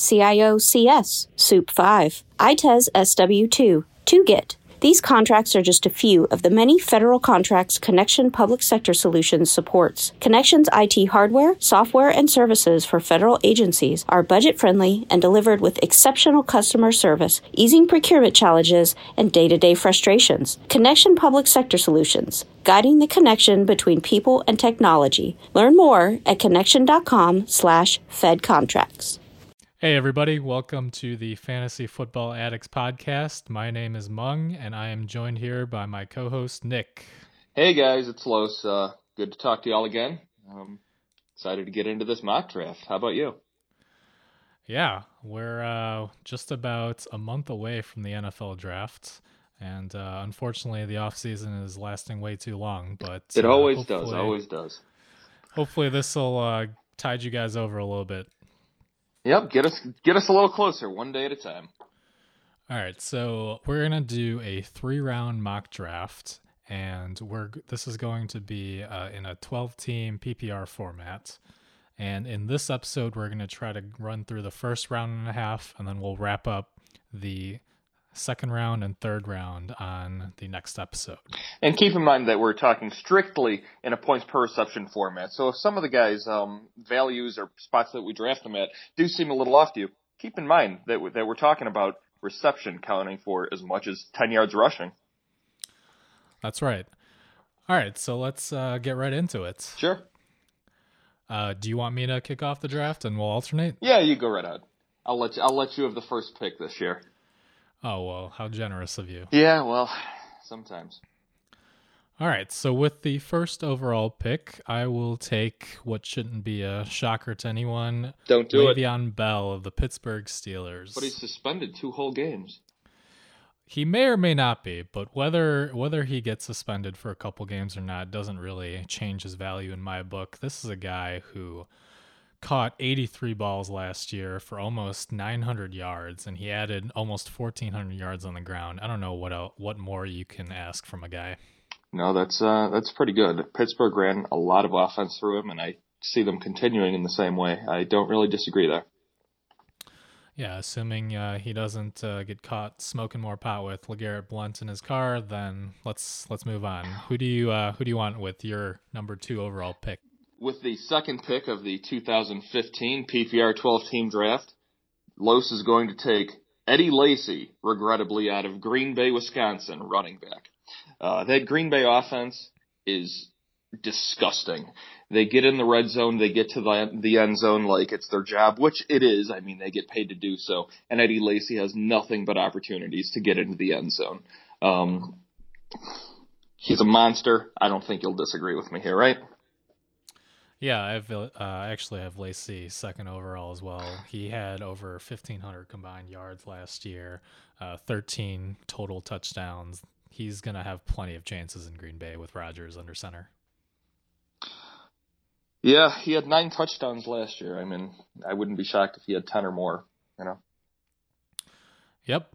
CIOCS, SEWP 5, ITES SW2, 2GIT. These contracts are just a few of the many federal contracts Connection Public Sector Solutions supports. Connection's IT hardware, software, and services for federal agencies are budget friendly and delivered with exceptional customer service, easing procurement challenges and day to day frustrations. Connection Public Sector Solutions, guiding the connection between people and technology. Learn more at connection.com slash Fed contracts. Hey, everybody, welcome to the Fantasy Football Addicts podcast. My name is Mung, and I am joined here by my co host, Nick. Hey, guys, it's Los. Uh, good to talk to y'all again. Um, excited to get into this mock draft. How about you? Yeah, we're uh, just about a month away from the NFL draft. And uh, unfortunately, the off season is lasting way too long. But it always does. Always does. Hopefully, this will uh, tide you guys over a little bit. Yep, get us get us a little closer, one day at a time. All right, so we're gonna do a three round mock draft, and we're this is going to be uh, in a twelve team PPR format. And in this episode, we're gonna try to run through the first round and a half, and then we'll wrap up the second round and third round on the next episode. And keep in mind that we're talking strictly in a points per reception format. So if some of the guys' um, values or spots that we draft them at do seem a little off to you, keep in mind that that we're talking about reception counting for as much as 10 yards rushing. That's right. All right, so let's uh, get right into it. Sure. Uh, do you want me to kick off the draft and we'll alternate? Yeah, you go right ahead. I'll let you, I'll let you have the first pick this year. Oh, well, how generous of you. Yeah, well, sometimes. All right, so with the first overall pick, I will take what shouldn't be a shocker to anyone. Don't do Le'Veon it. Le'Veon Bell of the Pittsburgh Steelers. But he's suspended two whole games. He may or may not be, but whether whether he gets suspended for a couple games or not doesn't really change his value in my book. This is a guy who caught 83 balls last year for almost 900 yards, and he added almost 1,400 yards on the ground. I don't know what else, what more you can ask from a guy. No, that's uh, that's pretty good. Pittsburgh ran a lot of offense through him, and I see them continuing in the same way. I don't really disagree there. Yeah, assuming uh, he doesn't uh, get caught smoking more pot with LeGarrette Blunt in his car, then let's let's move on. Who do you uh, who do you want with your number two overall pick? With the second pick of the 2015 PPR 12 team draft, Los is going to take Eddie Lacy, regrettably out of Green Bay, Wisconsin, running back. Uh, that Green Bay offense is disgusting. They get in the red zone, they get to the, the end zone like it's their job, which it is. I mean, they get paid to do so. And Eddie Lacy has nothing but opportunities to get into the end zone. Um, he's a monster. I don't think you'll disagree with me here, right? Yeah, I've uh, actually have Lacy second overall as well. He had over 1,500 combined yards last year, uh, 13 total touchdowns. He's going to have plenty of chances in Green Bay with Rodgers under center. Yeah, he had nine touchdowns last year. I mean, I wouldn't be shocked if he had 10 or more, you know? Yep.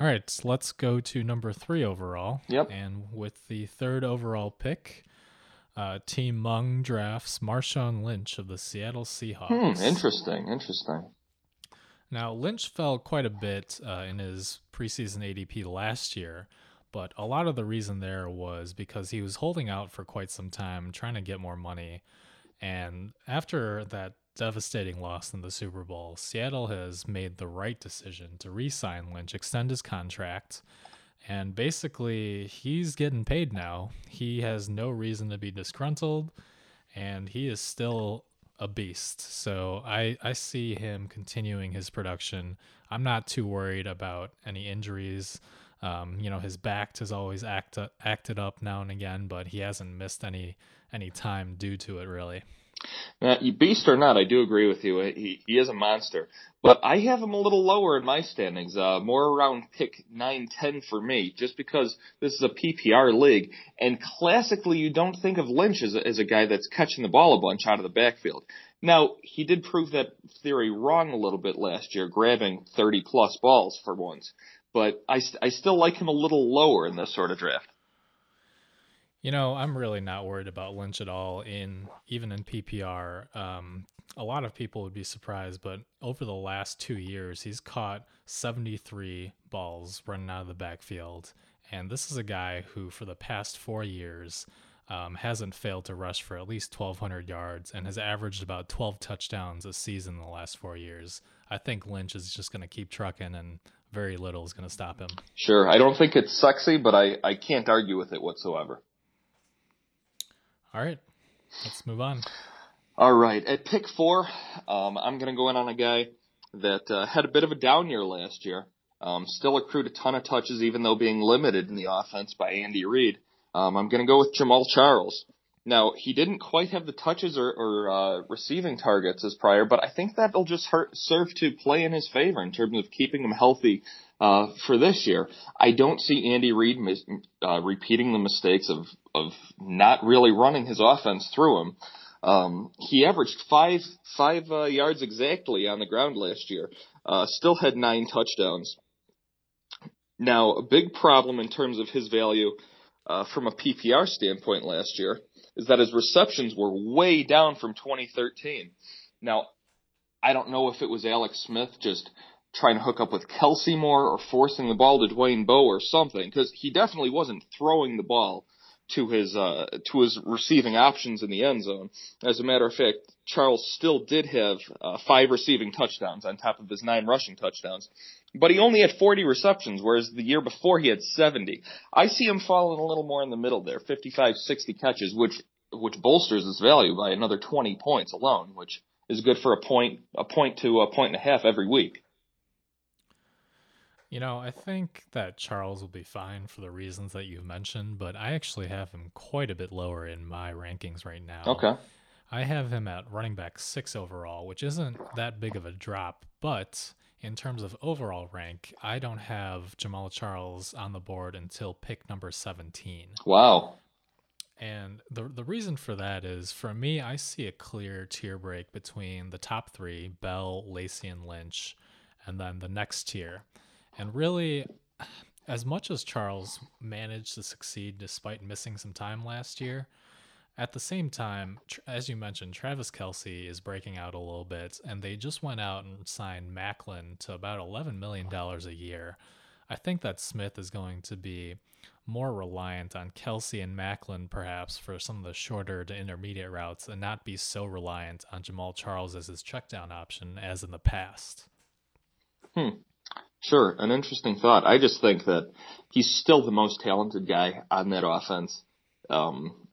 All right, so let's go to number three overall. Yep. And with the third overall pick, uh, Team Mung drafts Marshawn Lynch of the Seattle Seahawks. Hmm, interesting, interesting. Now, Lynch fell quite a bit uh, in his preseason ADP last year, but a lot of the reason there was because he was holding out for quite some time, trying to get more money. And after that devastating loss in the Super Bowl, Seattle has made the right decision to re sign Lynch, extend his contract, and basically, he's getting paid now. He has no reason to be disgruntled, and he is still a beast. So I, I see him continuing his production. I'm not too worried about any injuries. Um, you know, his back has always act, acted up now and again, but he hasn't missed any any time due to it really. Now, beast or not, I do agree with you. He he is a monster, but I have him a little lower in my standings, uh, more around pick nine, ten for me, just because this is a PPR league, and classically you don't think of Lynch as a, as a guy that's catching the ball a bunch out of the backfield. Now he did prove that theory wrong a little bit last year, grabbing 30 plus balls for once, but I I still like him a little lower in this sort of draft. You know, I'm really not worried about Lynch at all. In even in PPR, um, a lot of people would be surprised, but over the last two years, he's caught 73 balls running out of the backfield, and this is a guy who, for the past four years, um, hasn't failed to rush for at least 1,200 yards and has averaged about 12 touchdowns a season in the last four years. I think Lynch is just going to keep trucking, and very little is going to stop him. Sure. I don't think it's sexy, but I, I can't argue with it whatsoever. All right. Let's move on. All right. At pick four, um, I'm going to go in on a guy that uh, had a bit of a down year last year. Um, still accrued a ton of touches, even though being limited in the offense by Andy Reid. Um, I'm going to go with Jamaal Charles. Now, he didn't quite have the touches or, or uh, receiving targets as prior, but I think that'll just hurt, serve to play in his favor in terms of keeping him healthy uh, for this year. I don't see Andy Reid mis- uh, repeating the mistakes of of not really running his offense through him. Um, he averaged five five uh, yards exactly on the ground last year. Uh, still had nine touchdowns. Now, a big problem in terms of his value uh, from a PPR standpoint last year is that his receptions were way down from 2013. Now, I don't know if it was Alex Smith just trying to hook up with Kelce more or forcing the ball to Dwayne Bowe or something, because he definitely wasn't throwing the ball to his uh, to his receiving options in the end zone. As a matter of fact, Charles still did have uh, five receiving touchdowns on top of his nine rushing touchdowns, but he only had 40 receptions, whereas the year before he had 70. I see him falling a little more in the middle there, 55, 60 catches, which which bolsters his value by another 20 points alone, which is good for a point a point to a point and a half every week. You know, I think that Charles will be fine for the reasons that you've mentioned, but I actually have him quite a bit lower in my rankings right now. Okay. I have him at running back six overall, which isn't that big of a drop, but in terms of overall rank, I don't have Jamaal Charles on the board until pick number 17. Wow. And the the reason for that is for me, I see a clear tier break between the top three, Bell, Lacy, and Lynch, and then the next tier. And really, as much as Charles managed to succeed despite missing some time last year, at the same time, as you mentioned, Travis Kelce is breaking out a little bit, and they just went out and signed Maclin to about $11 million a year. I think that Smith is going to be more reliant on Kelce and Maclin, perhaps, for some of the shorter to intermediate routes, and not be so reliant on Jamaal Charles as his checkdown option as in the past. Hmm. Sure, an interesting thought. I just think that he's still the most talented guy on that offense. Um,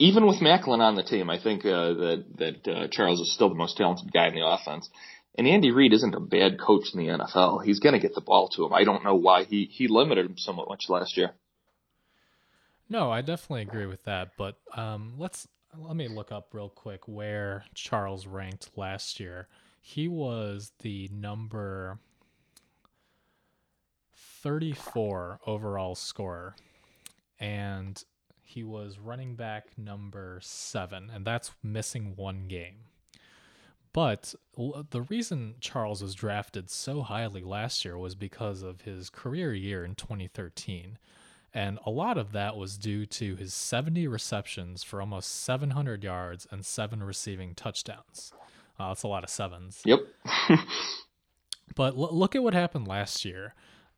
even with Maclin on the team, I think uh, that that uh, Charles is still the most talented guy in the offense. And Andy Reid isn't a bad coach in the NFL. He's going to get the ball to him. I don't know why he he limited him somewhat much last year. No, I definitely agree with that. But um, let's let me look up real quick where Charles ranked last year. He was the number 34 overall scorer, and he was running back number seven, and that's missing one game. But the reason Charles was drafted so highly last year was because of his career year in 2013. And a lot of that was due to his 70 receptions for almost 700 yards and seven receiving touchdowns. Uh, that's a lot of sevens. Yep. but l- look at what happened last year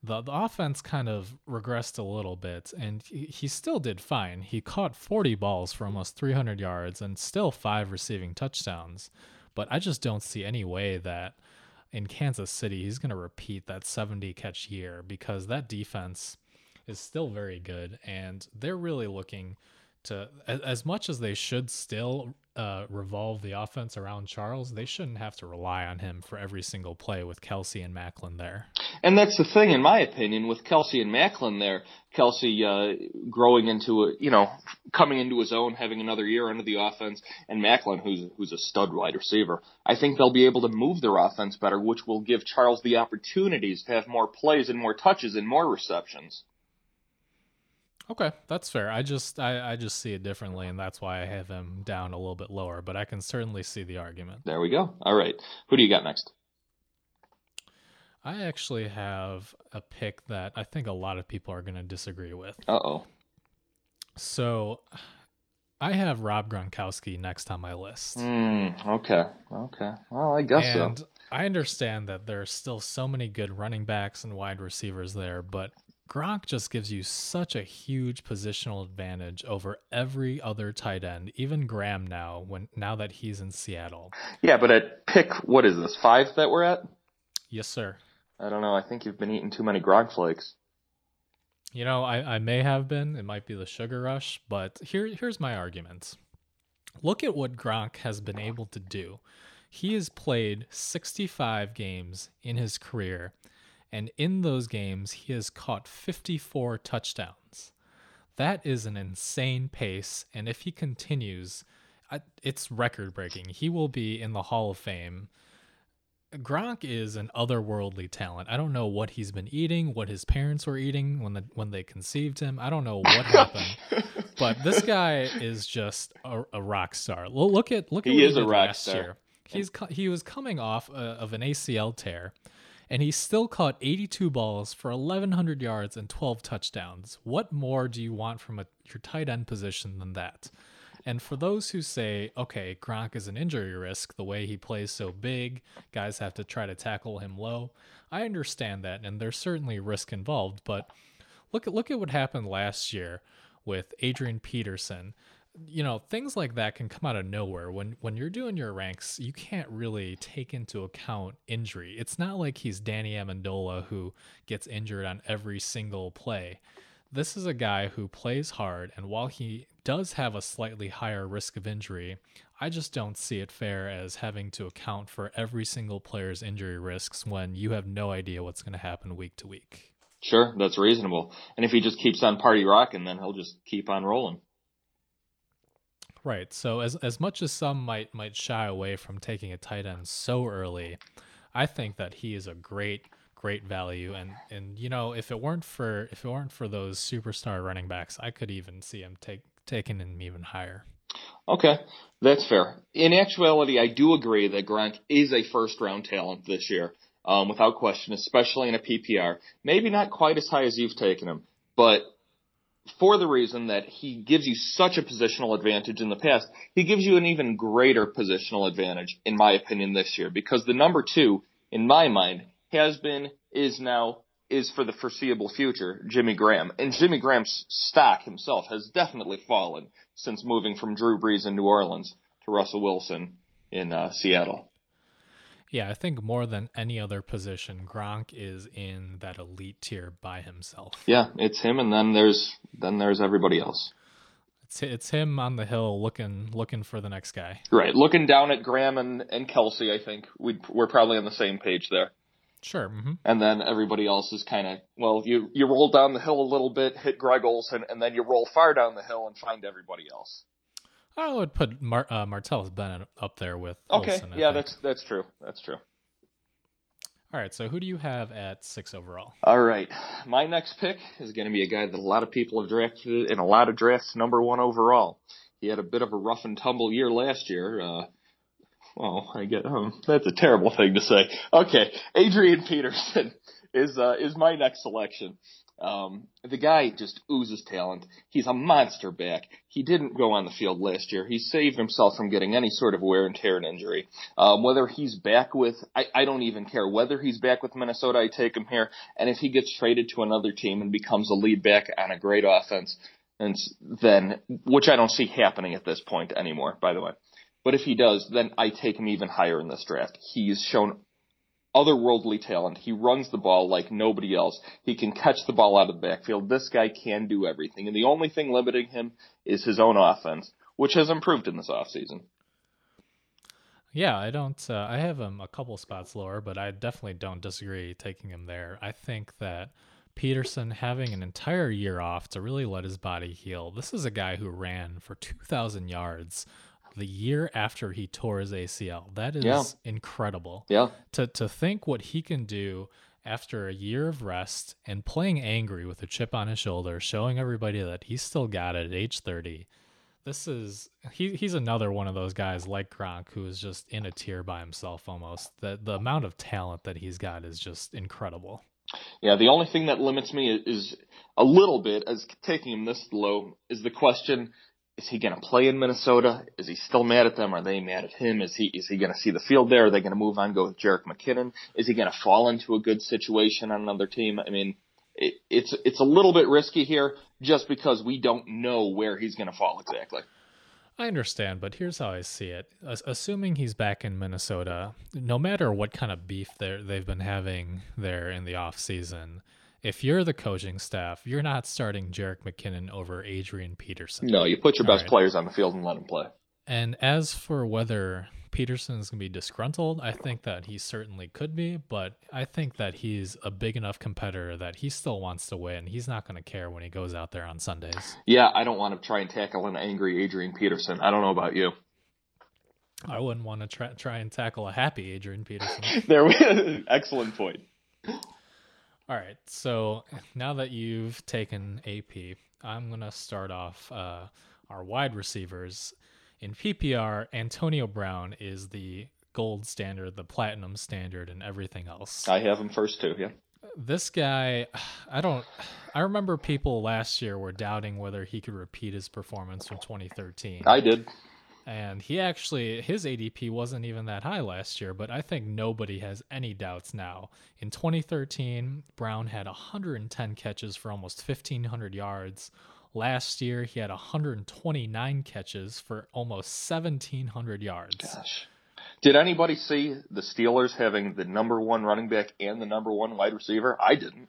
the, the offense kind of regressed a little bit, and he, he still did fine. He caught 40 balls for almost 300 yards and still five receiving touchdowns. But I just don't see any way that in Kansas City he's going to repeat that 70 catch year because that defense is still very good, and they're really looking to as much as they should still uh, revolve the offense around Charles, they shouldn't have to rely on him for every single play with Kelce and Maclin there. And that's the thing, in my opinion, with Kelce and Maclin there. Kelce uh, growing into a, you know, coming into his own, having another year under the offense, and Maclin, who's who's a stud wide receiver. I think they'll be able to move their offense better, which will give Charles the opportunities to have more plays and more touches and more receptions. Okay, that's fair. I just I, I just see it differently, and that's why I have him down a little bit lower. But I can certainly see the argument. There we go. All right, who do you got next? I actually have a pick that I think a lot of people are going to disagree with. Uh oh. So I have Rob Gronkowski next on my list. Mm, okay. Okay. Well, I guess so. and so. I understand that there are still so many good running backs and wide receivers there, but Gronk just gives you such a huge positional advantage over every other tight end, even Graham now when now that he's in Seattle. Yeah, but at pick what is this, five that we're at? Yes, sir. I don't know. I think you've been eating too many Gronk flakes. You know, I, I may have been. It might be the sugar rush, but here here's my argument. Look at what Gronk has been able to do. He has played 65 games in his career, and in those games, he has caught 54 touchdowns. That is an insane pace, and if he continues, it's record breaking. He will be in the Hall of Fame Gronk is an otherworldly talent. I don't know what he's been eating, what his parents were eating when the when they conceived him. I don't know what happened, but this guy is just a, a rock star. Look at look at he what is he a rock last star. year. He's he was coming off a, of an ACL tear, and he still caught 82 balls for 1,100 yards and 12 touchdowns. What more do you want from a, your tight end position than that? And for those who say, okay, Gronk is an injury risk, the way he plays so big, guys have to try to tackle him low. I understand that, and there's certainly risk involved. But look at look at what happened last year with Adrian Peterson. You know, things like that can come out of nowhere. When when you're doing your ranks, you can't really take into account injury. It's not like he's Danny Amendola who gets injured on every single play. This is a guy who plays hard, and while he does have a slightly higher risk of injury, I just don't see it fair as having to account for every single player's injury risks when you have no idea what's going to happen week to week. Sure, that's reasonable. And if he just keeps on party rocking, then he'll just keep on rolling. Right. So as as much as some might might shy away from taking a tight end so early, I think that he is a great great value. And and you know if it weren't for if it weren't for those superstar running backs i could even see him take taking him even higher. Okay that's fair. In actuality i do agree that Gronk is a first round talent this year um, without question especially in a ppr maybe not quite as high as you've taken him but for the reason that he gives you such a positional advantage in the past, he gives you an even greater positional advantage, in my opinion, this year. Because the number two, in my mind, has been, is now, is for the foreseeable future, Jimmy Graham. And Jimmy Graham's stock himself has definitely fallen since moving from Drew Brees in New Orleans to Russell Wilson in uh, Seattle. Yeah, I think more than any other position, Gronk is in that elite tier by himself. Yeah, it's him, and then there's then there's everybody else. It's it's him on the hill looking looking for the next guy. Right, looking down at Graham and, and Kelce. I think we we're probably on the same page there. Sure. Mm-hmm. And then everybody else is kind of well, you you roll down the hill a little bit, hit Greg Olsen, and then you roll far down the hill and find everybody else. I would put Mar- uh, Martellus Bennett up there with. Okay, Olsen, yeah, think. that's that's true. That's true. All right, so who do you have at six overall? All right, my next pick is going to be a guy that a lot of people have drafted in a lot of drafts, number one overall. He had a bit of a rough and tumble year last year. Uh, well, I get um, that's a terrible thing to say. Okay, Adrian Peterson is uh, is my next selection. Um, the guy just oozes talent. He's a monster back. He didn't go on the field last year. He saved himself from getting any sort of wear and tear and injury. Um, whether he's back with, I, I don't even care. Whether he's back with Minnesota, I take him here. And if he gets traded to another team and becomes a lead back on a great offense, and then, which I don't see happening at this point anymore, by the way. But if he does, then I take him even higher in this draft. He's shown otherworldly talent. He runs the ball like nobody else. He can catch the ball out of the backfield. This guy can do everything. And the only thing limiting him is his own offense, which has improved in this offseason. Yeah, I don't. Uh, I have him a couple spots lower, but I definitely don't disagree taking him there. I think that Peterson having an entire year off to really let his body heal. This is a guy who ran for 2,000 yards the year after he tore his ACL. That is Yeah. incredible. Yeah. To to think what he can do after a year of rest and playing angry with a chip on his shoulder, showing everybody that he's still got it at age 30. This is he he's another one of those guys like Gronk who is just in a tier by himself almost. The the amount of talent that he's got is just incredible. Yeah, the only thing that limits me is a little bit as taking him this low is the question is he going to play in Minnesota? Is he still mad at them? Are they mad at him? Is he is he going to see the field there? Are they going to move on, go with Jerick McKinnon? Is he going to fall into a good situation on another team? I mean, it, it's it's a little bit risky here just because we don't know where he's going to fall exactly. I understand, but here's how I see it. Assuming he's back in Minnesota, no matter what kind of beef they they've been having there in the off season, if you're the coaching staff, you're not starting Jerick McKinnon over Adrian Peterson. No, you put your best right. players on the field and let them play. And as for whether Peterson is going to be disgruntled, I think that he certainly could be, but I think that he's a big enough competitor that he still wants to win. He's not going to care when he goes out there on Sundays. Yeah, I don't want to try and tackle an angry Adrian Peterson. I don't know about you. I wouldn't want to try, try and tackle a happy Adrian Peterson. there, excellent point. All right. So now that you've taken AP, I'm going to start off uh, our wide receivers. In PPR, Antonio Brown is the gold standard, the platinum standard, and everything else. I have him first too, yeah. This guy, I don't. I remember people last year were doubting whether he could repeat his performance from 2013. I did and he actually his ADP wasn't even that high last year, but I think nobody has any doubts now. In 2013, Brown had 110 catches for almost 1500 yards. Last year, he had 129 catches for almost 1700 yards. Gosh. Did anybody see the Steelers having the number 1 running back and the number 1 wide receiver? I didn't.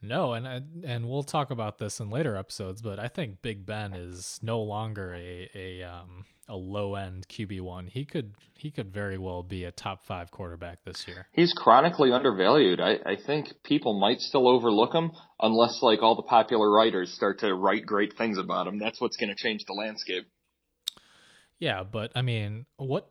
No, and and we'll talk about this in later episodes, but I think Big Ben is no longer a a um a low end QB one. He could he could very well be a top five quarterback this year. He's chronically undervalued. I, I think people might still overlook him unless like all the popular writers start to write great things about him. That's what's going to change the landscape. Yeah, but I mean, what?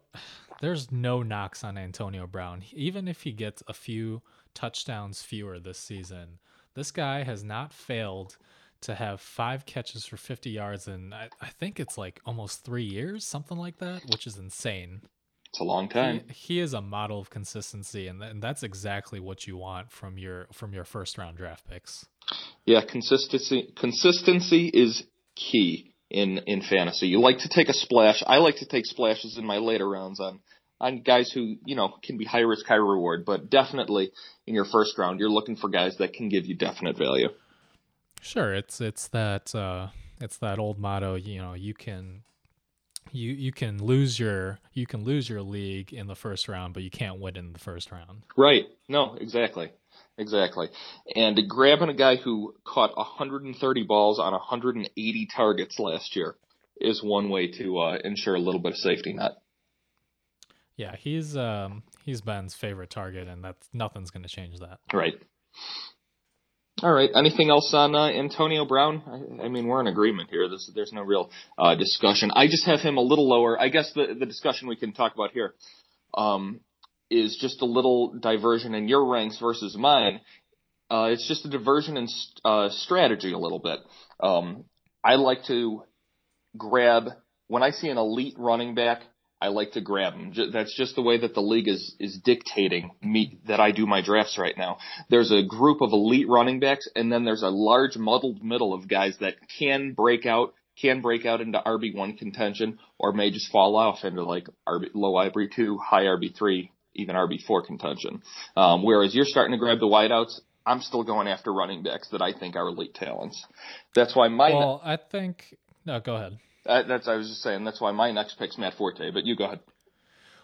There's no knocks on Antonio Brown. Even if he gets a few touchdowns fewer this season this guy has not failed to have five catches for 50 yards in, I, I think it's like almost three years, something like that, which is insane. It's a long time. He, he is a model of consistency, and, and that's exactly what you want from your from your first round draft picks. Yeah, consistency consistency is key in in fantasy. You like to take a splash. I like to take splashes in my later rounds on on guys who, you know, can be high risk, high reward, but definitely in your first round, you're looking for guys that can give you definite value. Sure. It's, it's that, uh, it's that old motto, you know, you can, you, you can lose your, you can lose your league in the first round, but you can't win in the first round. Right. No, exactly. Exactly. And grabbing a guy who caught 130 balls on 180 targets last year is one way to uh, ensure a little bit of safety net. Yeah, he's um he's Ben's favorite target, and that's nothing's going to change that. Right. All right. Anything else on uh, Antonio Brown? I, I, mean, we're in agreement here. There's there's no real uh, discussion. I just have him a little lower. I guess the the discussion we can talk about here um, is just a little diversion in your ranks versus mine. Uh, it's just a diversion in uh, strategy a little bit. Um, I like to grab when I see an elite running back I like to grab them. That's just the way that the league is is dictating me that I do my drafts right now. There's a group of elite running backs, and then there's a large muddled middle of guys that can break out, can break out into RB one contention, or may just fall off into like RB, low RB two, high RB three, even RB four contention. Um, whereas you're starting to grab the wideouts. I'm still going after running backs that I think are elite talents. That's why my. Well, I think. No, go ahead. Uh, that's I was just saying. That's why my next pick's Matt Forte. But you go ahead.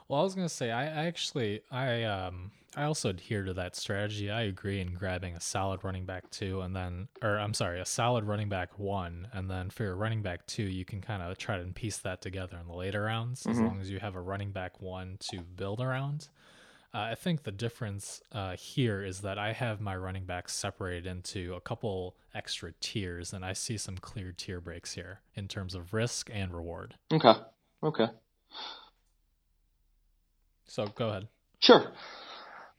Well, I was gonna say I, I actually I um I also adhere to that strategy. I agree in grabbing a solid running back two, and then or I'm sorry, a solid running back one, and then for your running back two, you can kind of try to piece that together in the later rounds, mm-hmm. as long as you have a running back one to build around. Uh, I think the difference uh, here is that I have my running backs separated into a couple extra tiers, and I see some clear tier breaks here in terms of risk and reward. Okay. Okay. So go ahead. Sure.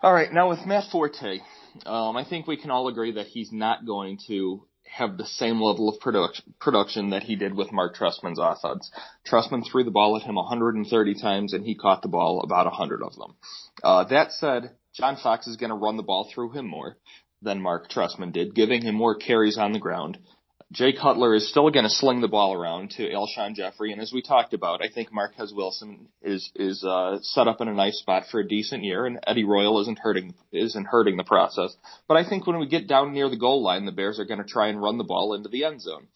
All right. Now with Matt Forte, um, I think we can all agree that he's not going to have the same level of production production that he did with Marc Trestman's offense. Trestman threw the ball at him 130 times and he caught the ball about 100 of them. Uh, that said, John Fox is going to run the ball through him more. than Marc Trestman did, giving him more carries on the ground. Jay Cutler is still going to sling the ball around to Alshon Jeffery, and as we talked about, I think Marquess Wilson is is uh, set up in a nice spot for a decent year, and Eddie Royal isn't hurting isn't hurting the process. But I think when we get down near the goal line, the Bears are going to try and run the ball into the end zone.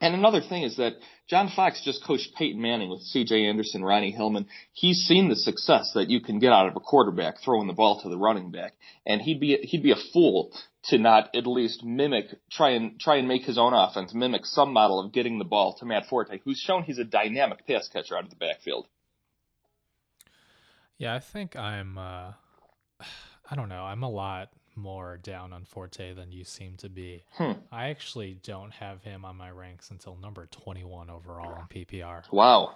And another thing is that John Fox just coached Peyton Manning with C.J. Anderson, Ronnie Hillman. He's seen the success that you can get out of a quarterback throwing the ball to the running back, and he'd be he'd be a fool to not at least mimic, try and try and make his own offense mimic some model of getting the ball to Matt Forte, who's shown he's a dynamic pass catcher out of the backfield. Yeah, I think I'm. Uh, I don't know. I'm a lot more down on Forte than you seem to be. Hmm. I actually don't have him on my ranks until number 21 overall in PPR. Wow.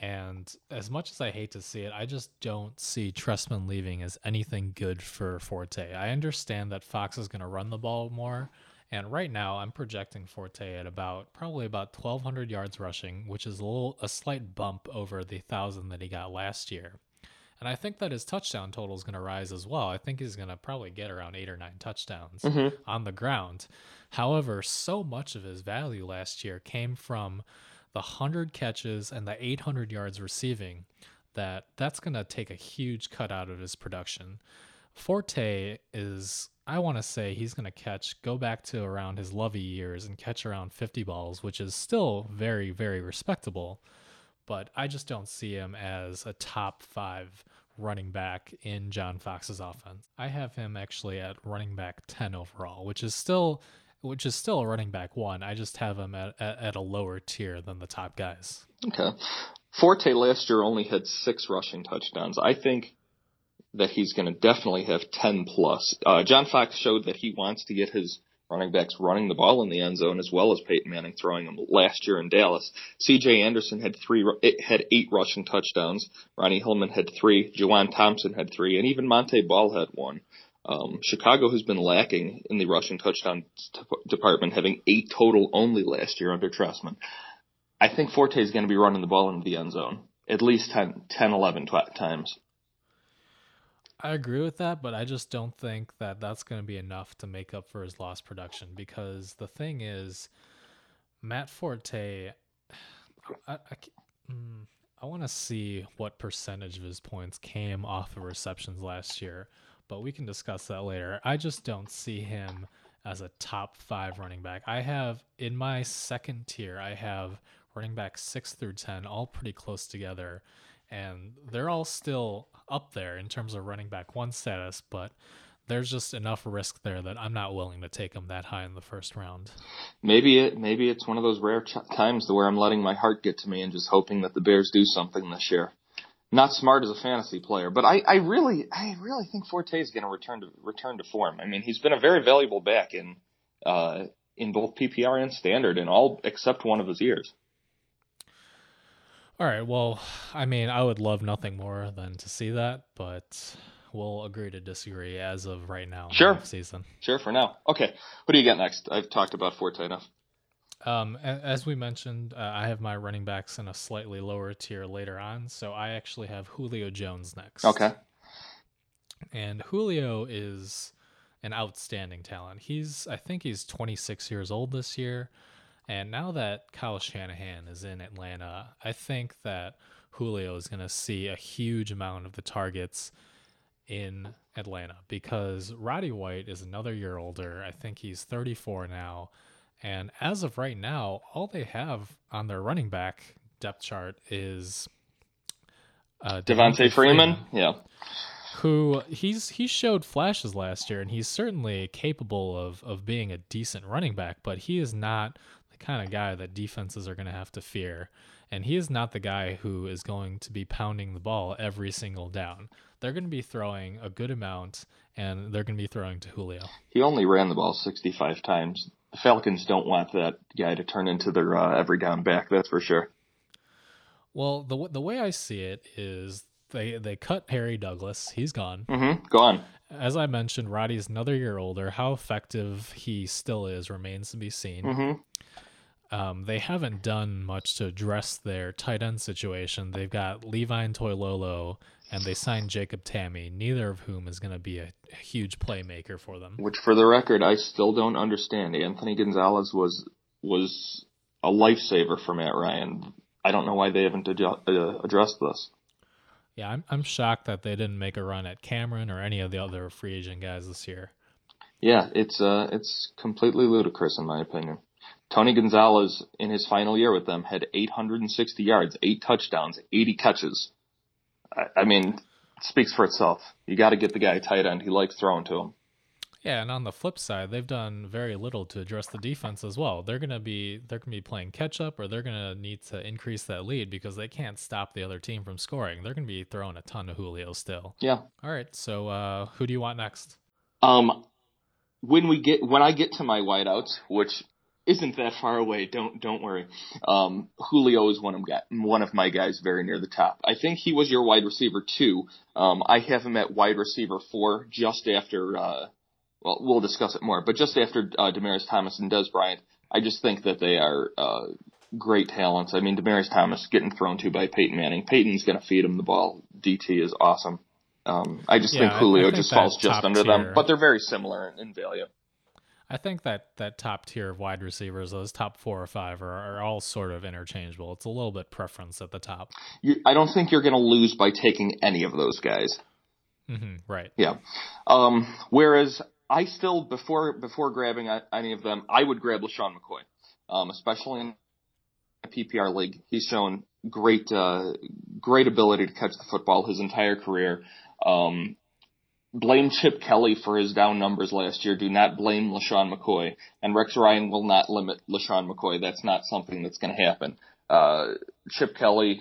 And as much as I hate to see it, I just don't see Trestman leaving as anything good for Forte. I understand that Fox is going to run the ball more. And right now, I'm projecting Forte at about probably about 1,200 yards rushing, which is a little a slight bump over the thousand that he got last year. And I think that his touchdown total is going to rise as well. I think he's going to probably get around eight or nine touchdowns Mhm. on the ground. However, so much of his value last year came from the 100 catches and the 800 yards receiving that that's going to take a huge cut out of his production. Forte is I want to say he's going to catch go back to around his Lovie years and catch around 50 balls, which is still very very respectable, but I just don't see him as a top 5 running back in John Fox's offense. I have him actually at running back 10 overall, which is still which is still a running back 1. I just have him at, at, at a lower tier than the top guys. Okay. Forte last year only had six rushing touchdowns. I think that he's going to definitely have 10 plus. Uh, John Fox showed that he wants to get his running backs running the ball in the end zone as well as Peyton Manning throwing them last year in Dallas. C.J. Anderson had three, had eight rushing touchdowns. Ronnie Hillman had three. Juwan Thompson had three, and even Montee Ball had one. Um, Chicago has been lacking in the rushing touchdown t- department, having eight total only last year under Trestman. I think Forte is going to be running the ball into the end zone at least 10, 10 11 tw- times. I agree with that, but I just don't think that that's going to be enough to make up for his lost production because the thing is, Matt Forte, I, I, mm, I want to see what percentage of his points came off of receptions last year, but we can discuss that later. I just don't see him as a top five running back. I have in my second tier, I have running back six through 10, all pretty close together. And they're all still up there in terms of running back one status, but there's just enough risk there that I'm not willing to take them that high in the first round. Maybe it maybe it's one of those rare ch- times where I'm letting my heart get to me and just hoping that the Bears do something this year. Not smart as a fantasy player, but I, I really I really think Forte is going to return to return to form. I mean, he's been a very valuable back in uh, in both PPR and standard in all except one of his years. All right. Well, I mean, I would love nothing more than to see that, but we'll agree to disagree as of right now. Sure. Season. Sure, for now. Okay, what do you got next? I've talked about Forte enough. Um, as we mentioned, uh, I have my running backs in a slightly lower tier later on, so I actually have Julio Jones next. Okay. And Julio is an outstanding talent. He's, I think he's 26 years old this year. And now that Kyle Shanahan is in Atlanta, I think that Julio is going to see a huge amount of the targets in Atlanta because Roddy White is another year older. I think he's 34 now. And as of right now, all they have on their running back depth chart is uh, Devonta Freeman? Yeah. who he's he showed flashes last year and he's certainly capable of of being a decent running back but he is not kind of guy that defenses are going to have to fear and he is not the guy who is going to be pounding the ball every single down they're going to be throwing a good amount and they're going to be throwing to Julio He only ran the ball 65 times. The Falcons don't want that guy to turn into their uh, every down back, that's for sure. well the the way I see it is they they cut Harry Douglas he's gone Mm-hmm. Go on. as I mentioned Roddy's another year older how effective he still is remains to be seen Mm-hmm. Um, they haven't done much to address their tight end situation. They've got Levine Toilolo and they signed Jacob Tamme, neither of whom is going to be a, a, huge playmaker for them. Which, for the record, I still don't understand. Anthony Gonzalez was was a lifesaver for Matt Ryan. I don't know why they haven't adjust, uh, addressed this. Yeah, I'm I'm shocked that they didn't make a run at Cameron or any of the other free agent guys this year. Yeah, it's uh it's completely ludicrous in my opinion. Tony Gonzalez in his final year with them had 860 yards, eight touchdowns, 80 catches. I, I mean, speaks for itself. You got to get the guy tight end. He likes throwing to him. Yeah, and on the flip side, they've done very little to address the defense as well. They're gonna be they're gonna be playing catch up, or they're gonna need to increase that lead because they can't stop the other team from scoring. They're gonna be throwing a ton of Julio still. Yeah. All right. So uh, who do you want next? Um, when we get when I get to my wideouts, which isn't that far away. Don't don't worry. Um, Julio is one of one of my guys very near the top. I think he was your wide receiver too. Um, I have him at wide receiver four, just after. Uh, well, we'll discuss it more, but just after uh, Demaryius Thomas and Dez Bryant, I just think that they are uh, great talents. I mean, Demaryius Thomas getting thrown to by Peyton Manning. Peyton's going to feed him the ball. DT is awesome. Um, I just yeah, think Julio I, I think just falls just under tier. them, but they're very similar in, in value. I think that that top tier of wide receivers, those top four or five, are, are all sort of interchangeable. It's a little bit preference at the top. You, I don't think you're going to lose by taking any of those guys. Mm-hmm, right. Yeah. Um, whereas I still before before grabbing any of them, I would grab LeSean McCoy, um, especially in a PPR league. He's shown great uh, great ability to catch the football his entire career. Um, blame Chip Kelly for his down numbers last year. Do not blame LeSean McCoy. And Rex Ryan will not limit LeSean McCoy. That's not something that's going to happen. Uh, Chip Kelly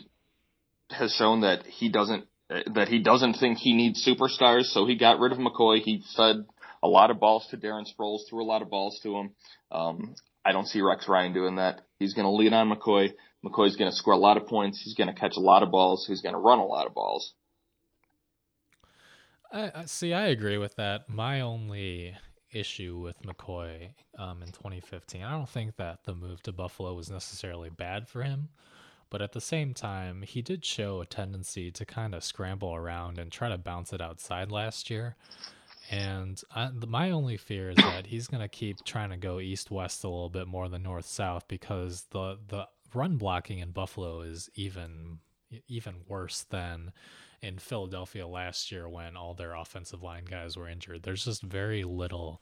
has shown that he doesn't that he doesn't think he needs superstars, so he got rid of McCoy. He fed a lot of balls to Darren Sproles, threw a lot of balls to him. Um, I don't see Rex Ryan doing that. He's going to lean on McCoy. McCoy's going to score a lot of points. He's going to catch a lot of balls. He's going to run a lot of balls. I, see. I agree with that. My only issue with McCoy um, in 2015, I don't think that the move to Buffalo was necessarily bad for him, but at the same time, he did show a tendency to kind of scramble around and try to bounce it outside last year. And I, my only fear is that he's going to keep trying to go east west a little bit more than north south because the the run blocking in Buffalo is even even worse than in Philadelphia last year when all their offensive line guys were injured. There's just very little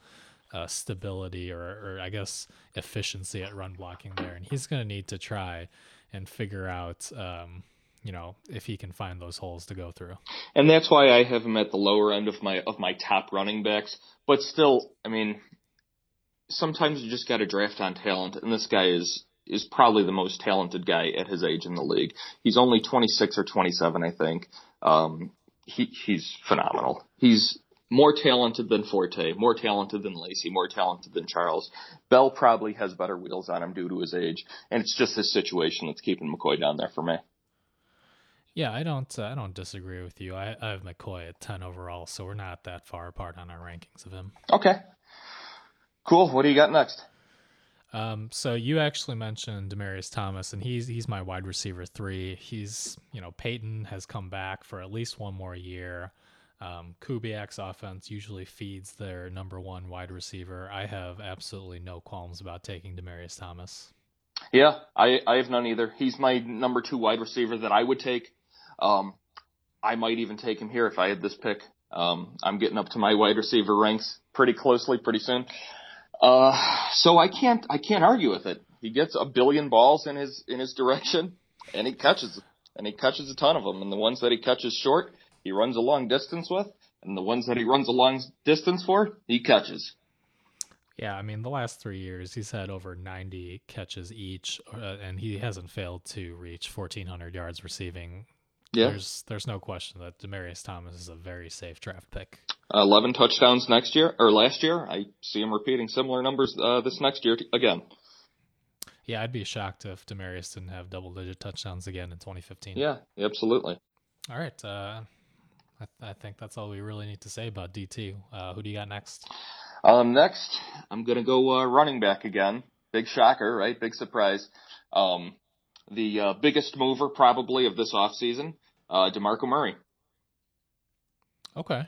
uh, stability or, or, I guess efficiency at run blocking there, and he's going to need to try and figure out. Um, you know, if he can find those holes to go through. And that's why I have him at the lower end of my of my top running backs. But still, I mean, sometimes you just got to draft on talent, and this guy is is probably the most talented guy at his age in the league. He's only 26 or 27, I think. Um, he, he's phenomenal. He's more talented than Forte, more talented than Lacy, more talented than Charles. Bell probably has better wheels on him due to his age, and it's just this situation that's keeping McCoy down there for me. Yeah, I don't, uh, I don't disagree with you. I, I have McCoy at ten overall, so we're not that far apart on our rankings of him. Okay, cool. What do you got next? Um, so you actually mentioned Demaryius Thomas, and he's he's my wide receiver three. He's you know Peyton has come back for at least one more year. Um, Kubiak's offense usually feeds their number one wide receiver. I have absolutely no qualms about taking Demaryius Thomas. Yeah, I I have none either. He's my number two wide receiver that I would take. Um, I might even take him here if I had this pick. Um, I'm getting up to my wide receiver ranks pretty closely pretty soon. Uh, so I can't I can't argue with it. He gets a billion balls in his in his direction, and he catches and he catches a ton of them. And the ones that he catches short, he runs a long distance with, and the ones that he runs a long distance for, he catches. Yeah, I mean the last three years he's had over 90 catches each, uh, and he hasn't failed to reach 1,400 yards receiving. Yeah. There's there's no question that Demaryius Thomas is a very safe draft pick. 11 touchdowns next year or last year. I see him repeating similar numbers uh, this next year again. Yeah, I'd be shocked if Demaryius didn't have double digit touchdowns again in 2015. Yeah, absolutely. All right. Uh, I, th- I, think that's all we really need to say about DT. Uh, who do you got next? Um, next, I'm going to go uh, running back again. Big shocker, right? Big surprise. Um, the uh, biggest mover probably of this offseason, uh, DeMarco Murray. Okay.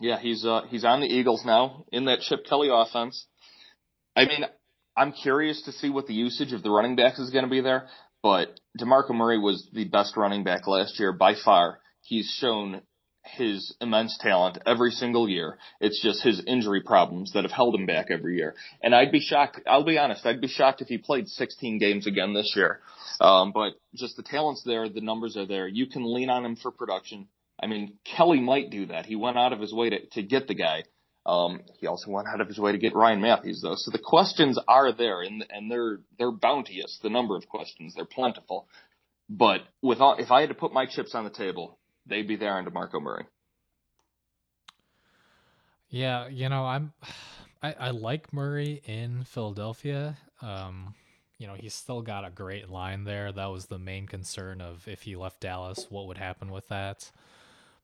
Yeah, he's uh he's on the Eagles now in that Chip Kelly offense. I mean, I'm curious to see what the usage of the running backs is going to be there, but DeMarco Murray was the best running back last year by far. He's shown his immense talent every single year. It's just his injury problems that have held him back every year. And I'd be shocked. I'll be honest. I'd be shocked if he played 16 games again this year. Um, but just the talent's there. The numbers are there. You can lean on him for production. I mean, Kelly might do that. He went out of his way to, to get the guy. Um, he also went out of his way to get Ryan Mathews though. So the questions are there and, and they're, they're bounteous. The number of questions, they're plentiful. But with all, if I had to put my chips on the table, they'd be there on DeMarco Murray. Yeah, you know, I'm I, I like Murray in Philadelphia. Um, you know, he's still got a great line there. That was the main concern of if he left Dallas, what would happen with that.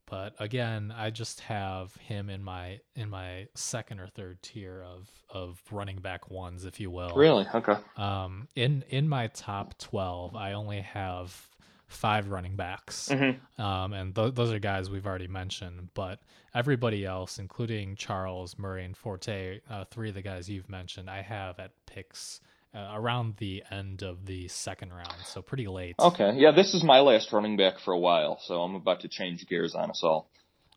But again, I just have him in my in my second or third tier of of running back ones, if you will. Really? Okay. Um, in in my top twelve, I only have five running backs. Mm-hmm. Um, and th- those are guys we've already mentioned, but everybody else, including Charles, Murray, and Forte, uh, three of the guys you've mentioned, I have at picks uh, around the end of the second round, so pretty late. Okay, yeah, this is my last running back for a while, so I'm about to change gears on us all.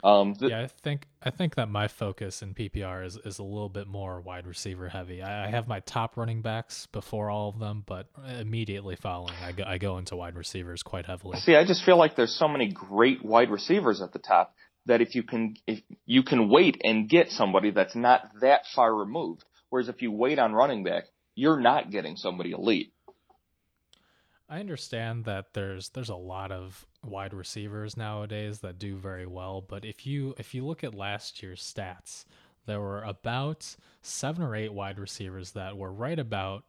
Um, th- yeah, I think I think that my focus in PPR is, is a little bit more wide receiver heavy. I, I have my top running backs before all of them, but immediately following, I go, I go into wide receivers quite heavily. See, I just feel like there's so many great wide receivers at the top that if you can if you can wait and get somebody that's not that far removed, whereas if you wait on running back, you're not getting somebody elite. I understand that there's there's a lot of wide receivers nowadays that do very well, but if you if you look at last year's stats, there were about 7 or 8 wide receivers that were right about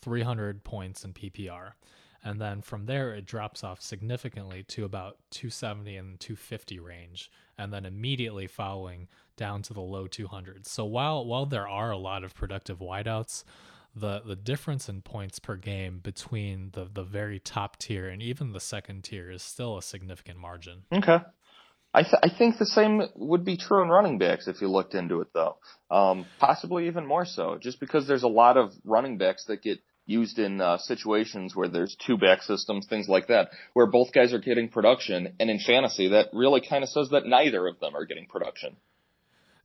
300 points in PPR. And then from there it drops off significantly to about 270 and 250 range and then immediately following down to the low 200s. So while while there are a lot of productive wideouts, the the difference in points per game between the the very top tier and even the second tier is still a significant margin. Okay. I, th- I think the same would be true in running backs if you looked into it though. Um, possibly even more so, just because there's a lot of running backs that get used in uh, situations where there's two back systems, things like that, where both guys are getting production, and in fantasy that really kind of says that neither of them are getting production.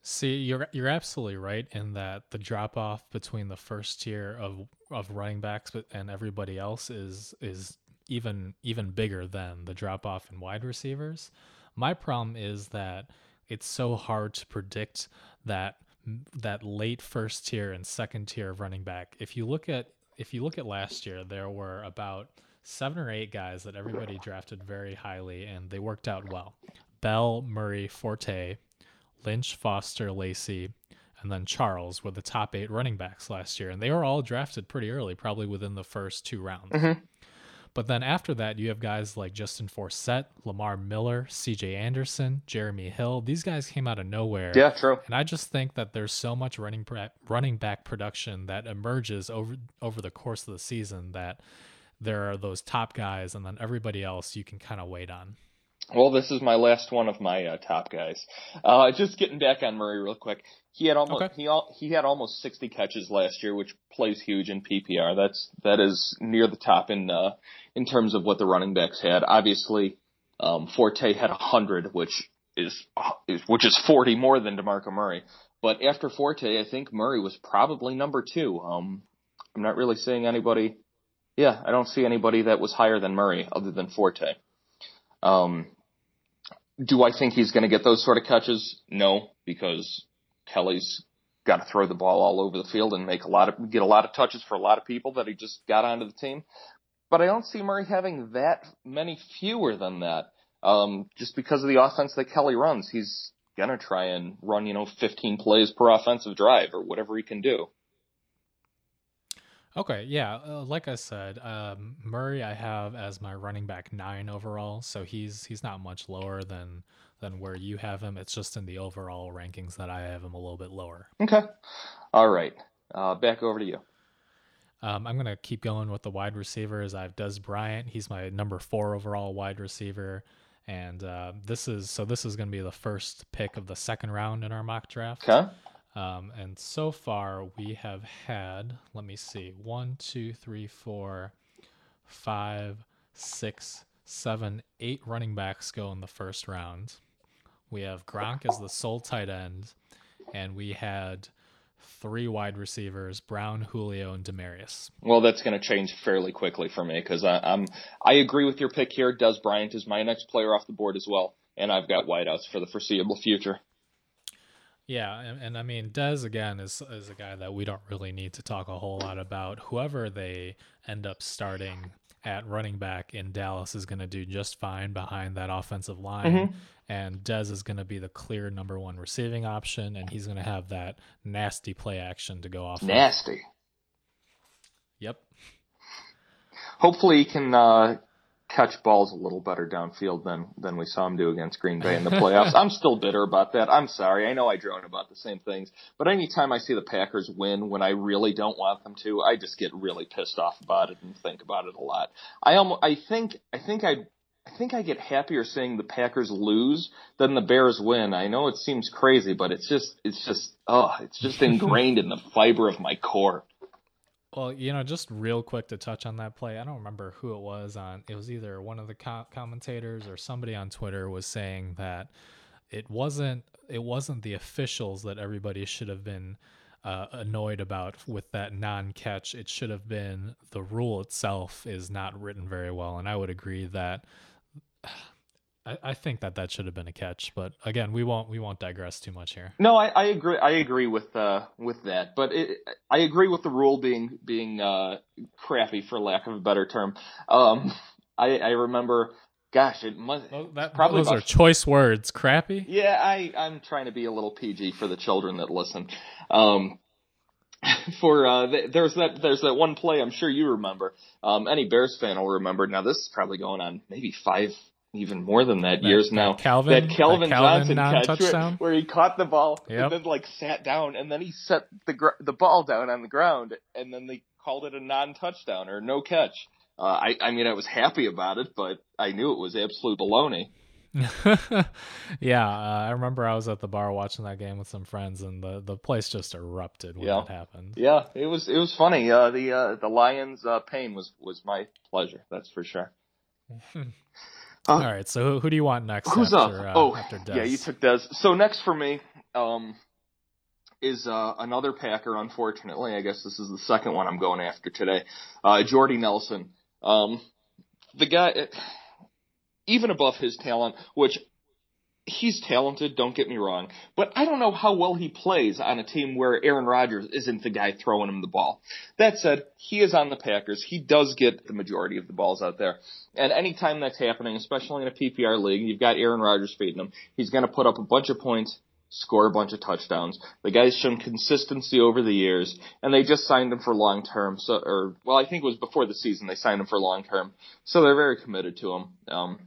See, you're you're absolutely right in that the drop off between the first tier of of running backs and everybody else is is even even bigger than the drop off in wide receivers. My problem is that it's so hard to predict that that late first tier and second tier of running back. If you look at if you look at last year, there were about seven or eight guys that everybody drafted very highly and they worked out well. Bell, Murray, Forte, Lynch, Foster, Lacy, and then Charles were the top eight running backs last year, and they were all drafted pretty early, probably within the first two rounds. Mm-hmm. But then after that, you have guys like Justin Forsett, Lamar Miller, C.J. Anderson, Jeremy Hill. These guys came out of nowhere. Yeah, true. And I just think that there's so much running running back production that emerges over over the course of the season that there are those top guys, and then everybody else you can kind of wait on. Well, this is my last one of my uh, top guys. Uh, just getting back on Murray real quick. He had almost okay. he he had almost 60 catches last year, which plays huge in PPR. That's that is near the top in uh, in terms of what the running backs had. Obviously, um, Forte had 100, which is, is which is 40 more than DeMarco Murray. But after Forte, I think Murray was probably number two. Um, I'm not really seeing anybody. Yeah, I don't see anybody that was higher than Murray other than Forte. Um, do I think he's going to get those sort of catches? No, because Kelly's got to throw the ball all over the field and make a lot of get a lot of touches for a lot of people that he just got onto the team. But I don't see Murray having that many fewer than that. Um, just because of the offense that Kelly runs, he's gonna try and run, you know, 15 plays per offensive drive or whatever he can do. Okay, yeah, uh, like I said, um, Murray I have as my running back nine overall, so he's he's not much lower than than where you have him. It's just in the overall rankings that I have him a little bit lower. Okay, all right, uh, back over to you. Um, I'm gonna keep going with the wide receivers. I have Dez Bryant. He's my number four overall wide receiver. And uh, this is so this is going to be the first pick of the second round in our mock draft. Okay. Um, and so far we have had, let me see, one, two, three, four, five, six, seven, eight running backs go in the first round. We have Gronk as the sole tight end, and we had three wide receivers: Brown, Julio, and Demaryius. Well, that's going to change fairly quickly for me because I'm I agree with your pick here. Dez Bryant is my next player off the board as well, and I've got wideouts for the foreseeable future. Yeah, and, and I mean Dez again is is a guy that we don't really need to talk a whole lot about. Whoever they end up starting at running back in Dallas is going to do just fine behind that offensive line. Mm-hmm. And Dez is going to be the clear number one receiving option, and he's going to have that nasty play action to go off. Nasty. Of. Yep. Hopefully, he can uh, catch balls a little better downfield than than we saw him do against Green Bay in the playoffs. I'm still bitter about that. I'm sorry. I know I drone about the same things, but anytime I see the Packers win when I really don't want them to, I just get really pissed off about it and think about it a lot. I almost, I think I think I I think I get happier seeing the Packers lose than the Bears win. I know it seems crazy, but it's just it's just oh, it's just ingrained in the fiber of my core. Well, you know, just real quick to touch on that play, I don't remember who it was on. It was either one of the co- commentators or somebody on Twitter was saying that it wasn't it wasn't the officials that everybody should have been uh, annoyed about with that non-catch. It should have been the rule itself is not written very well, and I would agree that I, I think that that should have been a catch, but again, we won't we won't digress too much here. No, I, I agree. I agree with uh, with that, but it, I agree with the rule being being uh, crappy, for lack of a better term. Um, I, I remember, gosh, it must well, that, probably those are choice words. Crappy. Yeah, I I'm trying to be a little PG for the children that listen. Um, for uh, th- there's that there's that one play I'm sure you remember. Um, any Bears fan will remember. Now this is probably going on maybe five even more than that, that years that now. Calvin, that Calvin, that Calvin Johnson catch where he caught the ball Yep. and then like sat down and then he set the gr- the ball down on the ground and then they called it a non-touchdown or no catch. Uh, I I mean I was happy about it, but I knew it was absolute baloney. yeah, uh, I remember I was at the bar watching that game with some friends, and the, the place just erupted when Yeah. that happened. Yeah, it was it was funny. Uh, the uh, the Lions' uh, pain was was my pleasure. That's for sure. All right, so who, do you want next? Who's after, up? Uh, oh, after Dez? yeah, you took Dez. So next for me, um, is uh, another Packer. Unfortunately, I guess this is the second one I'm going after today. Uh, Jordy Nelson. Um, the guy, even above his talent, which he's talented, don't get me wrong, but I don't know how well he plays on a team where Aaron Rodgers isn't the guy throwing him the ball. That said, he is on the Packers. He does get the majority of the balls out there. And anytime that's happening, especially in a PPR league, you've got Aaron Rodgers feeding him. He's going to put up a bunch of points, score a bunch of touchdowns. The guy's shown consistency over the years, and they just signed him for long term. So, or well, I think it was before the season they signed him for long term. So they're very committed to him. Um,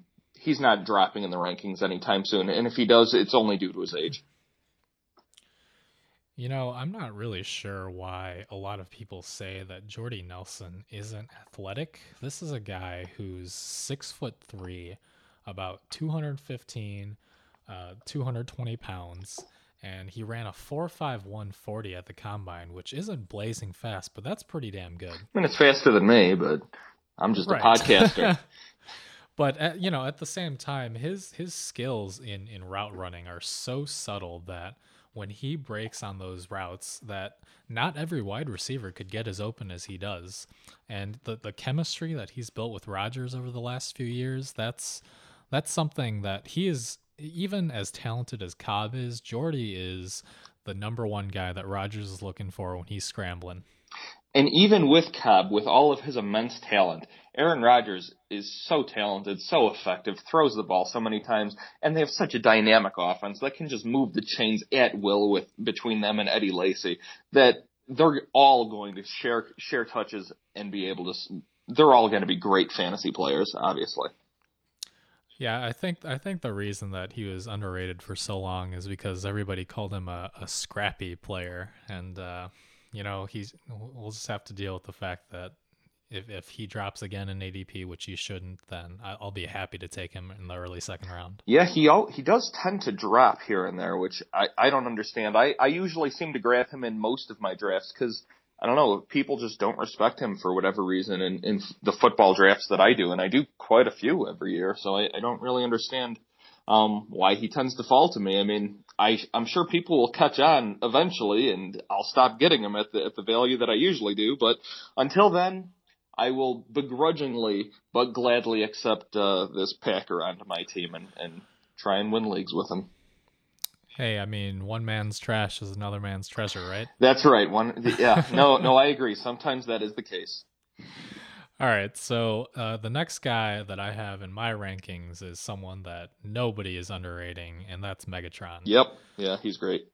he's not dropping in the rankings anytime soon, and if he does, it's only due to his age. You know, I'm not really sure why a lot of people say that Jordy Nelson isn't athletic. This is a guy who's six foot three, about 215, uh, 220 pounds, and he ran a 4.5140 at the combine, which isn't blazing fast, but that's pretty damn good. I mean, it's faster than me, but I'm just Right. a podcaster. but at, you know, at the same time, his his skills in in route running are so subtle that when he breaks on those routes, that not every wide receiver could get as open as he does. And the the chemistry that he's built with Rodgers over the last few years, that's that's something that he is even as talented as Cobb is. Jordy is the number one guy that Rodgers is looking for when he's scrambling. And even with Cobb, with all of his immense talent, Aaron Rodgers is so talented, so effective, throws the ball so many times, and they have such a dynamic offense that can just move the chains at will with between them and Eddie Lacy that they're all going to share share touches and be able to. They're all going to be great fantasy players, obviously. Yeah, I think I think the reason that he was underrated for so long is because everybody called him a, a scrappy player, and uh, you know he's we'll just have to deal with the fact that if if he drops again in ADP, which he shouldn't, then I'll be happy to take him in the early second round. Yeah, he he does tend to drop here and there, which I I don't understand. I I usually seem to grab him in most of my drafts because I don't know, people just don't respect him for whatever reason in, in the football drafts that I do, and I do quite a few every year, so I, I don't really understand um, why he tends to fall to me. I mean, I, I'm sure people will catch on eventually, and I'll stop getting him at the at the value that I usually do. But until then, I will begrudgingly but gladly accept uh, this Packer onto my team and, and try and win leagues with him. Hey, I mean, one man's trash is another man's treasure, right? That's right. One, yeah, no, no, I agree. Sometimes that is the case. All right, so uh, the next guy that I have in my rankings is someone that nobody is underrating, and that's Megatron. Yep, yeah, he's great.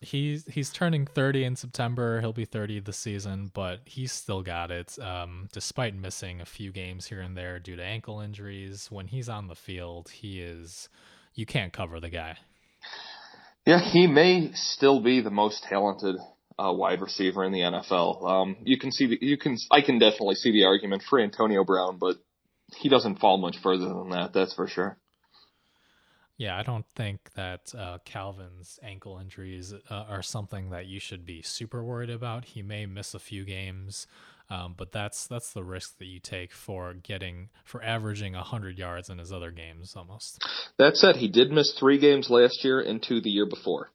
He's he's turning 30 in September. He'll be 30 this season, but he's still got it. Um, despite missing a few games here and there due to ankle injuries, when he's on the field, he is you can't cover the guy. Yeah, he may still be the most talented uh, wide receiver in the NFL. Um, you can see the, you can I can definitely see the argument for Antonio Brown, but he doesn't fall much further than that. That's for sure. Yeah, I don't think that uh, Calvin's ankle injuries uh, are something that you should be super worried about. He may miss a few games, um, but that's that's the risk that you take for getting for averaging hundred yards in his other games almost. That said, he did miss three games last year and two the year before.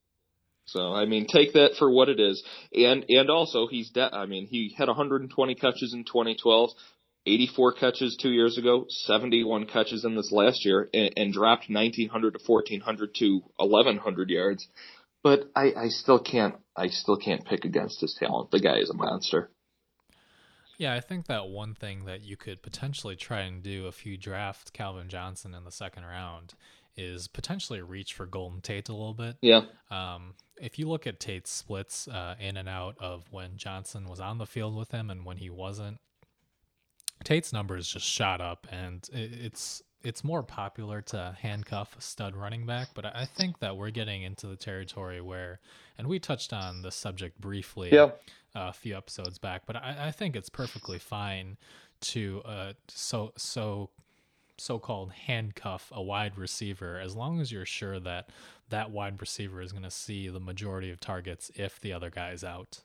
So I mean, take that for what it is. And and also he's de- I mean, he had 120 catches in 2012, 84 catches two years ago, 71 catches in this last year, and, and dropped 1900 to 1400 to 1100 yards. But I, I still can't I still can't pick against his talent. The guy is a monster. Yeah, I think that one thing that you could potentially try and do if you draft Calvin Johnson in the second round is potentially reach for Golden Tate a little bit. Yeah. Um, if you look at Tate's splits uh, in and out of when Johnson was on the field with him and when he wasn't, Tate's numbers just shot up, and it's it's more popular to handcuff a stud running back. But I think that we're getting into the territory where, and we touched on the subject briefly yeah. a few episodes back, but I, I think it's perfectly fine to uh, so so so-called handcuff a wide receiver as long as you're sure that that wide receiver is going to see the majority of targets if the other guy is out.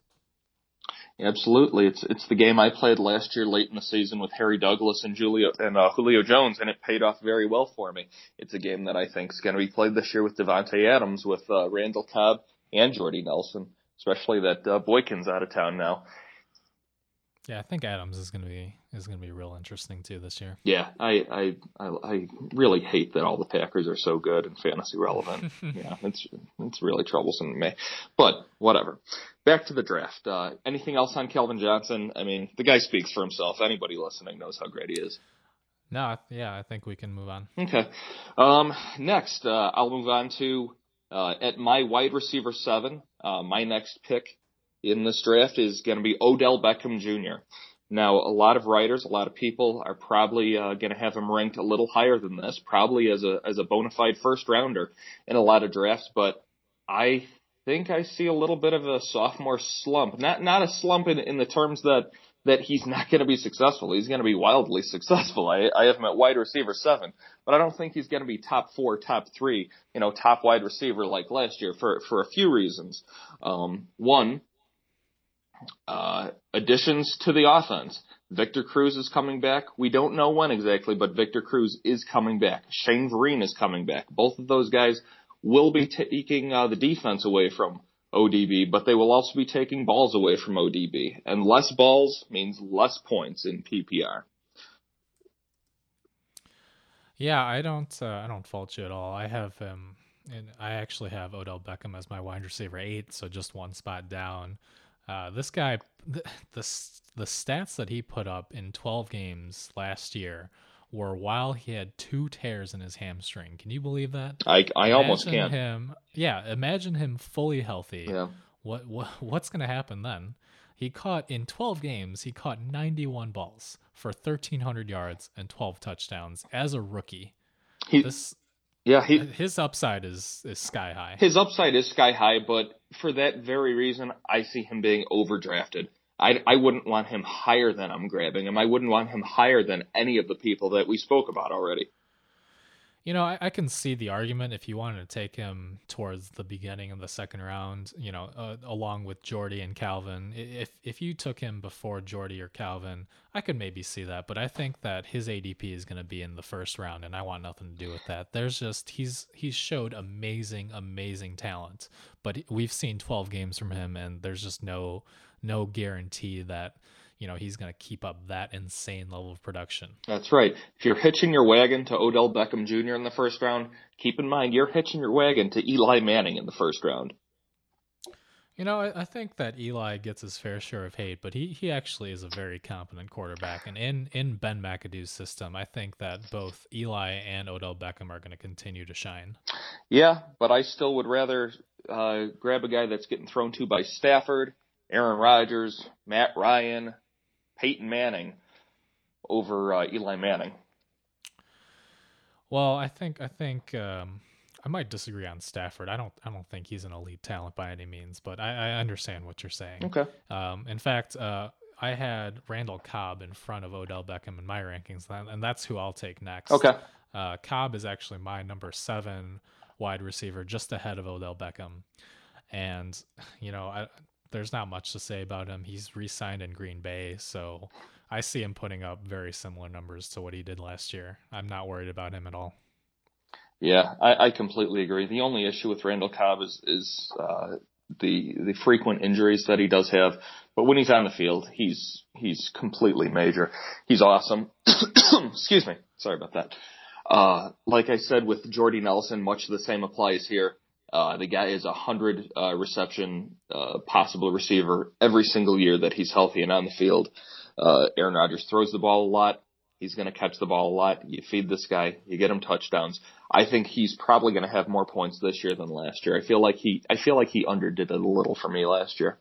Absolutely, it's it's the game I played last year late in the season with Harry Douglas and Julio and uh, Julio Jones, and it paid off very well for me. It's a game that I think is going to be played this year with Davante Adams, with uh, Randall Cobb, and Jordy Nelson. Especially that uh, Boykin's out of town now. Yeah, I think Adams is going to be is going to be real interesting too this year. Yeah, I, I I I really hate that all the Packers are so good and fantasy relevant. yeah, it's it's really troublesome to me. But whatever. Back to the draft. Uh, anything else on Calvin Johnson? I mean, the guy speaks for himself. Anybody listening knows how great he is. No, yeah, I think we can move on. Okay. Um, next, uh, I'll move on to uh, at my wide receiver seven. Uh, my next pick in this draft is going to be Odell Beckham Jr. Now, a lot of writers, a lot of people are probably uh, going to have him ranked a little higher than this, probably as a as a bona fide first rounder in a lot of drafts. But I think I see a little bit of a sophomore slump. Not not a slump in, in the terms that that he's not going to be successful. He's going to be wildly successful. I, I have him at wide receiver seven, but I don't think he's going to be top four, top three, you know, top wide receiver like last year for for a few reasons. Um, one, uh, additions to the offense. Victor Cruz is coming back. We don't know when exactly, but Victor Cruz is coming back. Shane Vereen is coming back. Both of those guys will be taking uh, the defense away from ODB, but they will also be taking balls away from ODB. And less balls means less points in PPR. Yeah, I don't uh, I don't fault you at all. I have him and I actually have Odell Beckham as my wide receiver 8, so just one spot down. Uh, this guy, the, the the stats that he put up in 12 games last year were while he had two tears in his hamstring. Can you believe that? I I almost can't. Him, yeah, imagine him fully healthy. Yeah. What what what's going to happen then? He caught in 12 games, he caught 91 balls for 1300 yards and 12 touchdowns as a rookie. He, this yeah, he, his upside is is sky high. His upside is sky high, but for that very reason, I see him being overdrafted. I, I wouldn't want him higher than I'm grabbing him. I wouldn't want him higher than any of the people that we spoke about already. You know, I, I, can see the argument if you wanted to take him towards the beginning of the second round, you know, uh, along with Jordy and Calvin. If if you took him before Jordy or Calvin, I could maybe see that. But I think that his ADP is going to be in the first round, and I want nothing to do with that. There's just he's he's showed amazing, amazing talent, but we've seen 12 games from him, and there's just no no guarantee that you know he's going to keep up that insane level of production. That's right. If you're hitching your wagon to Odell Beckham Jr. in the first round, keep in mind you're hitching your wagon to Eli Manning in the first round. You know, I, I think that Eli gets his fair share of hate, but he, he actually is a very competent quarterback. And in, in Ben McAdoo's system, I think that both Eli and Odell Beckham are going to continue to shine. Yeah, but I still would rather uh, grab a guy that's getting thrown to by Stafford, Aaron Rodgers, Matt Ryan, Peyton Manning over uh, Eli Manning. Well, I think I think um, I might disagree on Stafford. I don't I don't think he's an elite talent by any means, but I, I understand what you're saying. Okay. Um, in fact, uh, I had Randall Cobb in front of Odell Beckham in my rankings, and that's who I'll take next. Okay. Uh, Cobb is actually my number seven wide receiver, just ahead of Odell Beckham. And you know, I, there's not much to say about him. He's re-signed in Green Bay, so I see him putting up very similar numbers to what he did last year. I'm not worried about him at all. Yeah, I, I completely agree. The only issue with Randall Cobb is is uh, the the frequent injuries that he does have. But when he's on the field, he's he's completely major. He's awesome. Excuse me. Sorry about that. Uh, like I said with Jordy Nelson, much the same applies here. Uh, the guy is a hundred uh, reception uh, possible receiver every single year that he's healthy and on the field. Uh, Aaron Rodgers throws the ball a lot. He's going to catch the ball a lot. You feed this guy, you get him touchdowns. I think he's probably going to have more points this year than last year. I feel like he, I feel like he underdid it a little for me last year.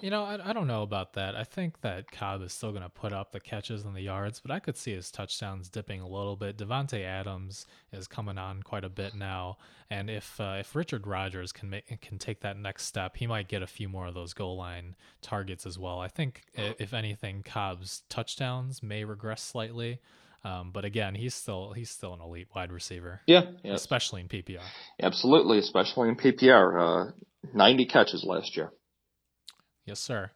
You know, I, I don't know about that. I think that Cobb is still going to put up the catches and the yards, but I could see his touchdowns dipping a little bit. Davante Adams is coming on quite a bit now, and if uh, if Richard Rodgers can make can take that next step, he might get a few more of those goal line targets as well. I think if anything, Cobb's touchdowns may regress slightly. Um, but again, he's still he's still an elite wide receiver. Yeah, yeah. especially in PPR. Absolutely, especially in PPR. Uh, Ninety catches last year. Yes, sir.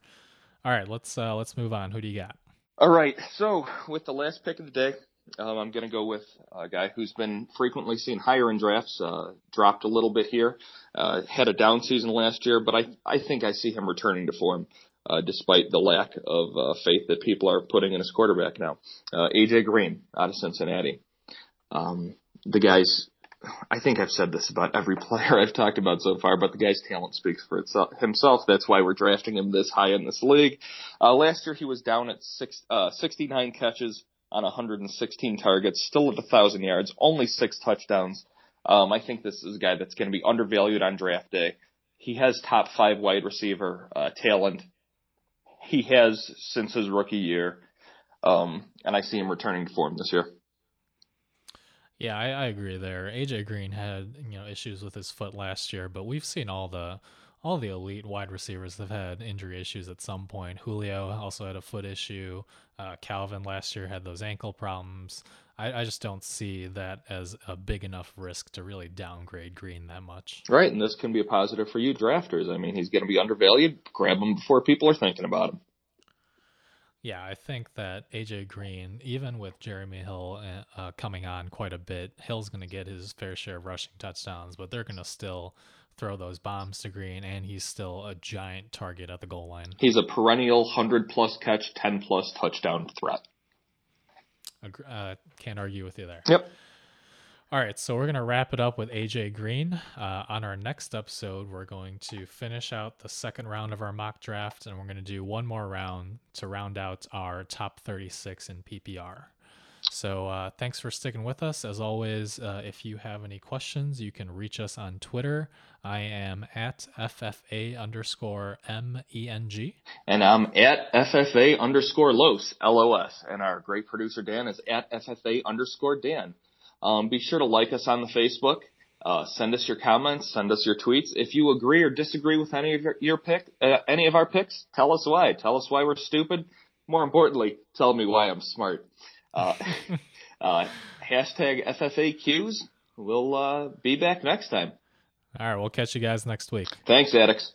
All right, let's uh, let's move on. Who do you got? All right. So with the last pick of the day, um, I'm going to go with a guy who's been frequently seen higher in drafts. Uh, dropped a little bit here. Uh, had a down season last year, but I I think I see him returning to form. Uh, despite the lack of uh, faith that people are putting in his quarterback now, uh, AJ Green out of Cincinnati. Um, the guy's I think I've said this about every player I've talked about so far, but the guy's talent speaks for itself, himself. That's why we're drafting him this high in this league. Uh, last year he was down at six, uh, 69 catches on 116 targets, still at a thousand yards, only six touchdowns. Um, I think this is a guy that's going to be undervalued on draft day. He has top five wide receiver uh, talent. He has since his rookie year, um, and I see him returning to form this year. Yeah, I, I agree there. AJ Green had you know issues with his foot last year, but we've seen all the all the elite wide receivers have had injury issues at some point. Julio also had a foot issue. Uh, Calvin last year had those ankle problems. I, I, just don't see that as a big enough risk to really downgrade Green that much. Right, and this can be a positive for you drafters. I mean, he's going to be undervalued. Grab him before people are thinking about him. Yeah, I think that AJ Green, even with Jeremy Hill uh, uh, coming on quite a bit, Hill's going to get his fair share of rushing touchdowns, but they're going to still throw those bombs to Green, and he's still a giant target at the goal line. He's a perennial 100 plus catch, 10 plus touchdown threat. Uh, can't argue with you there. Yep. All right, so we're going to wrap it up with AJ Green. Uh, on our next episode, we're going to finish out the second round of our mock draft, and we're going to do one more round to round out our top 36 in PPR. So uh, thanks for sticking with us. As always, uh, if you have any questions, you can reach us on Twitter. I am at FFA underscore M-E-N-G. And I'm at FFA underscore LOS, L-O-S. And our great producer Dan is at FFA underscore Dan. Um, be sure to like us on the Facebook. Uh, send us your comments, send us your tweets. If you agree or disagree with any of your, your pick, uh, any of our picks, tell us why. Tell us why we're stupid. More importantly, tell me why I'm smart. Uh, uh, hashtag FFAQs. We'll uh, be back next time. All right, we'll catch you guys next week. Thanks, addicts.